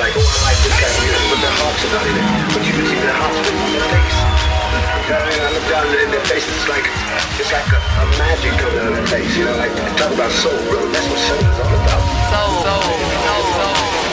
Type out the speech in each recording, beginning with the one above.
like, oh, I like this kind of music, but their hearts are not in it. But you can see their hearts in their face. I look down in their face, it's like, it's like a, a magic coming out of their face, you know, like, talk about soul, bro. That's what soul is all about. Soul, soul, soul, soul.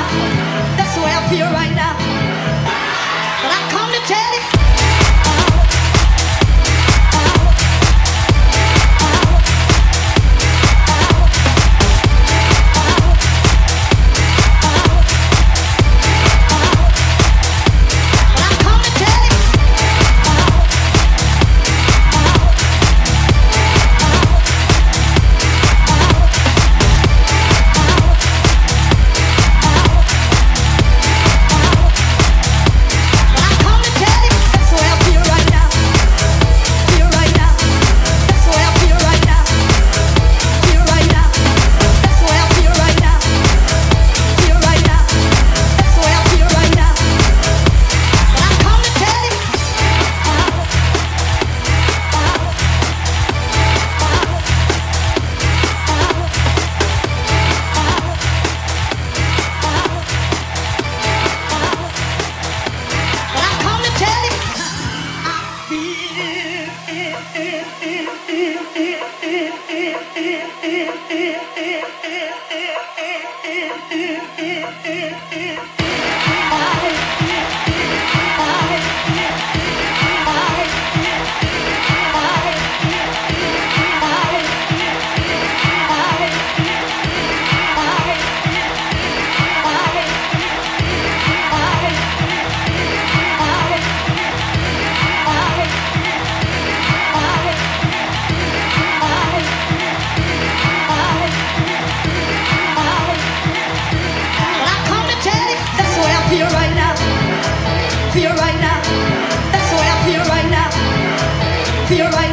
Now. Feel right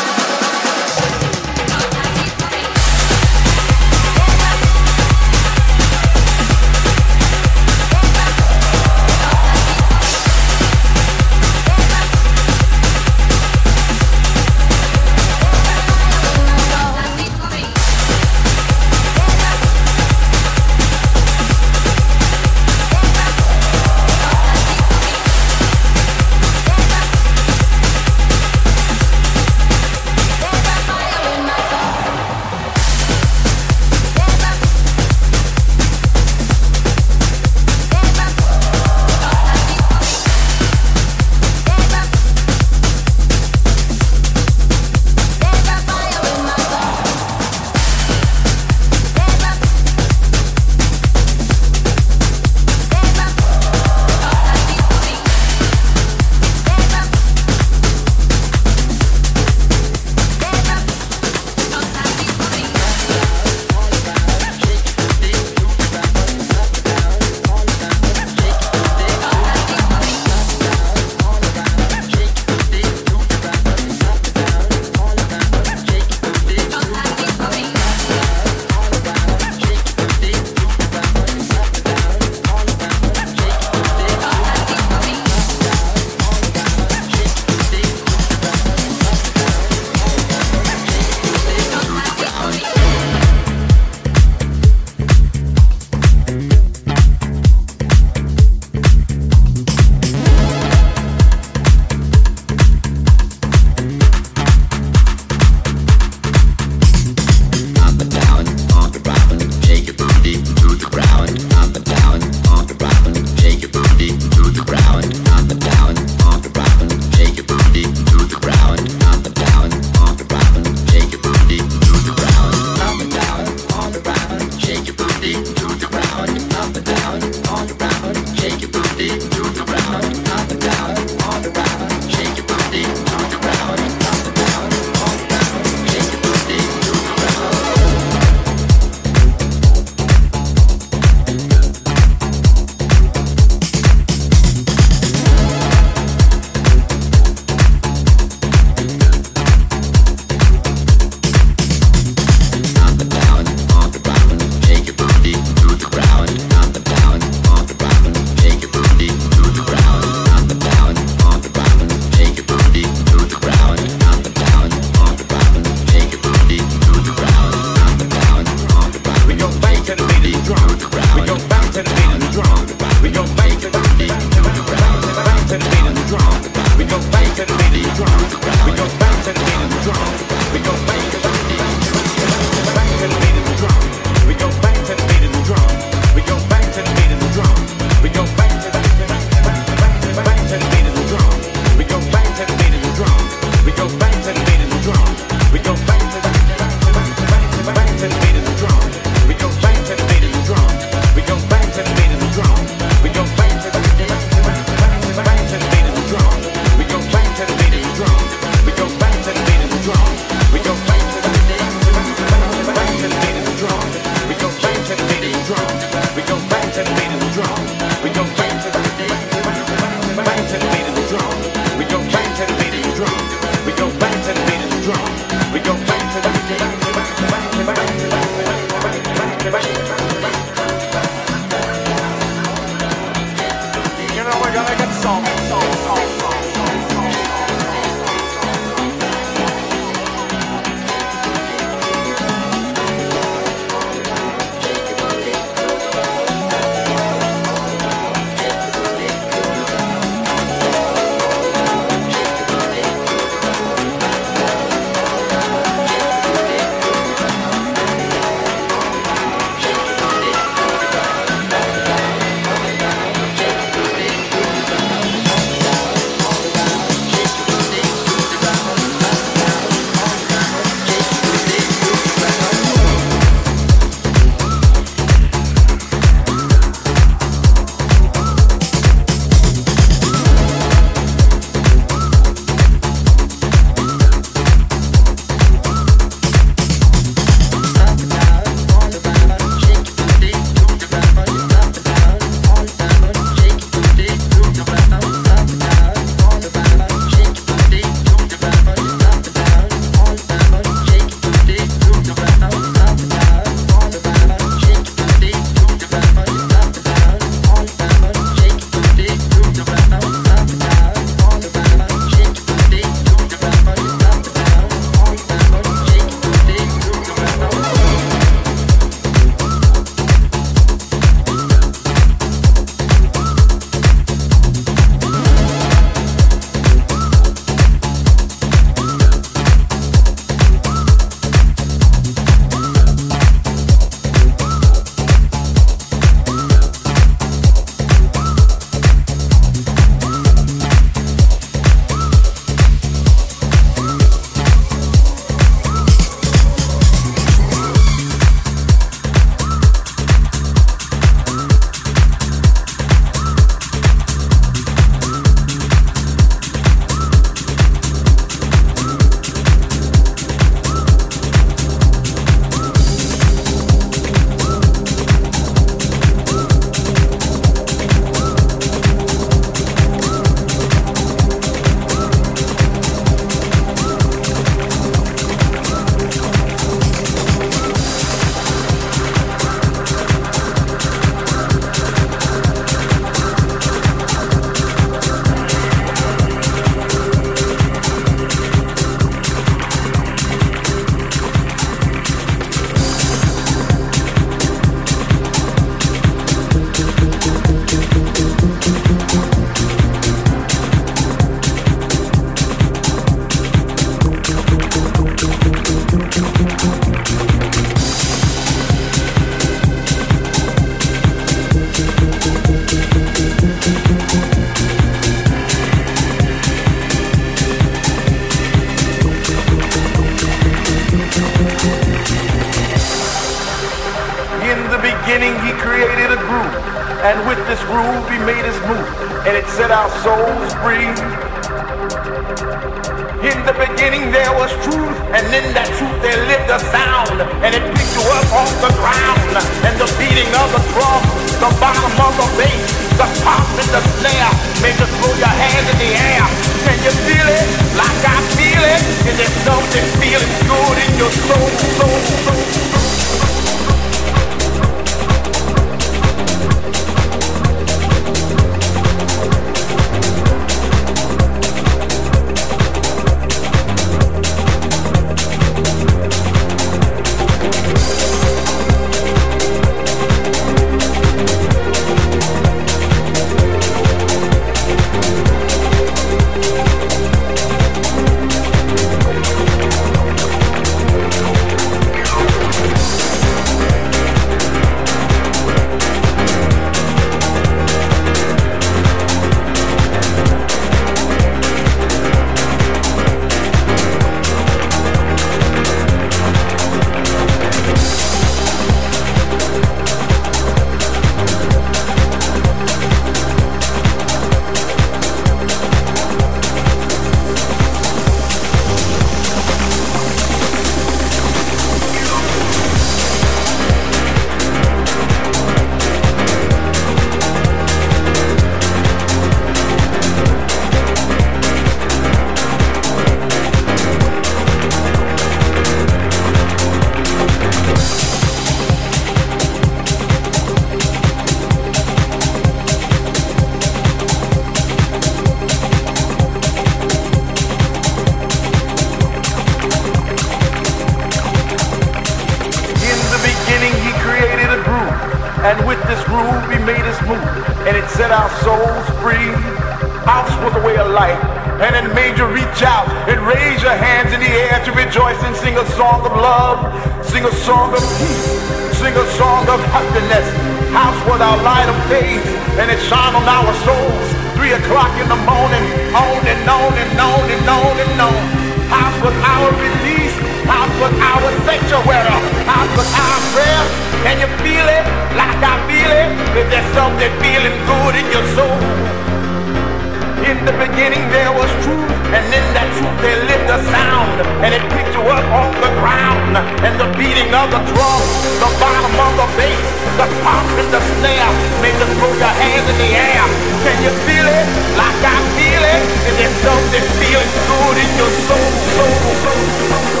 feel good in your soul, soul, soul?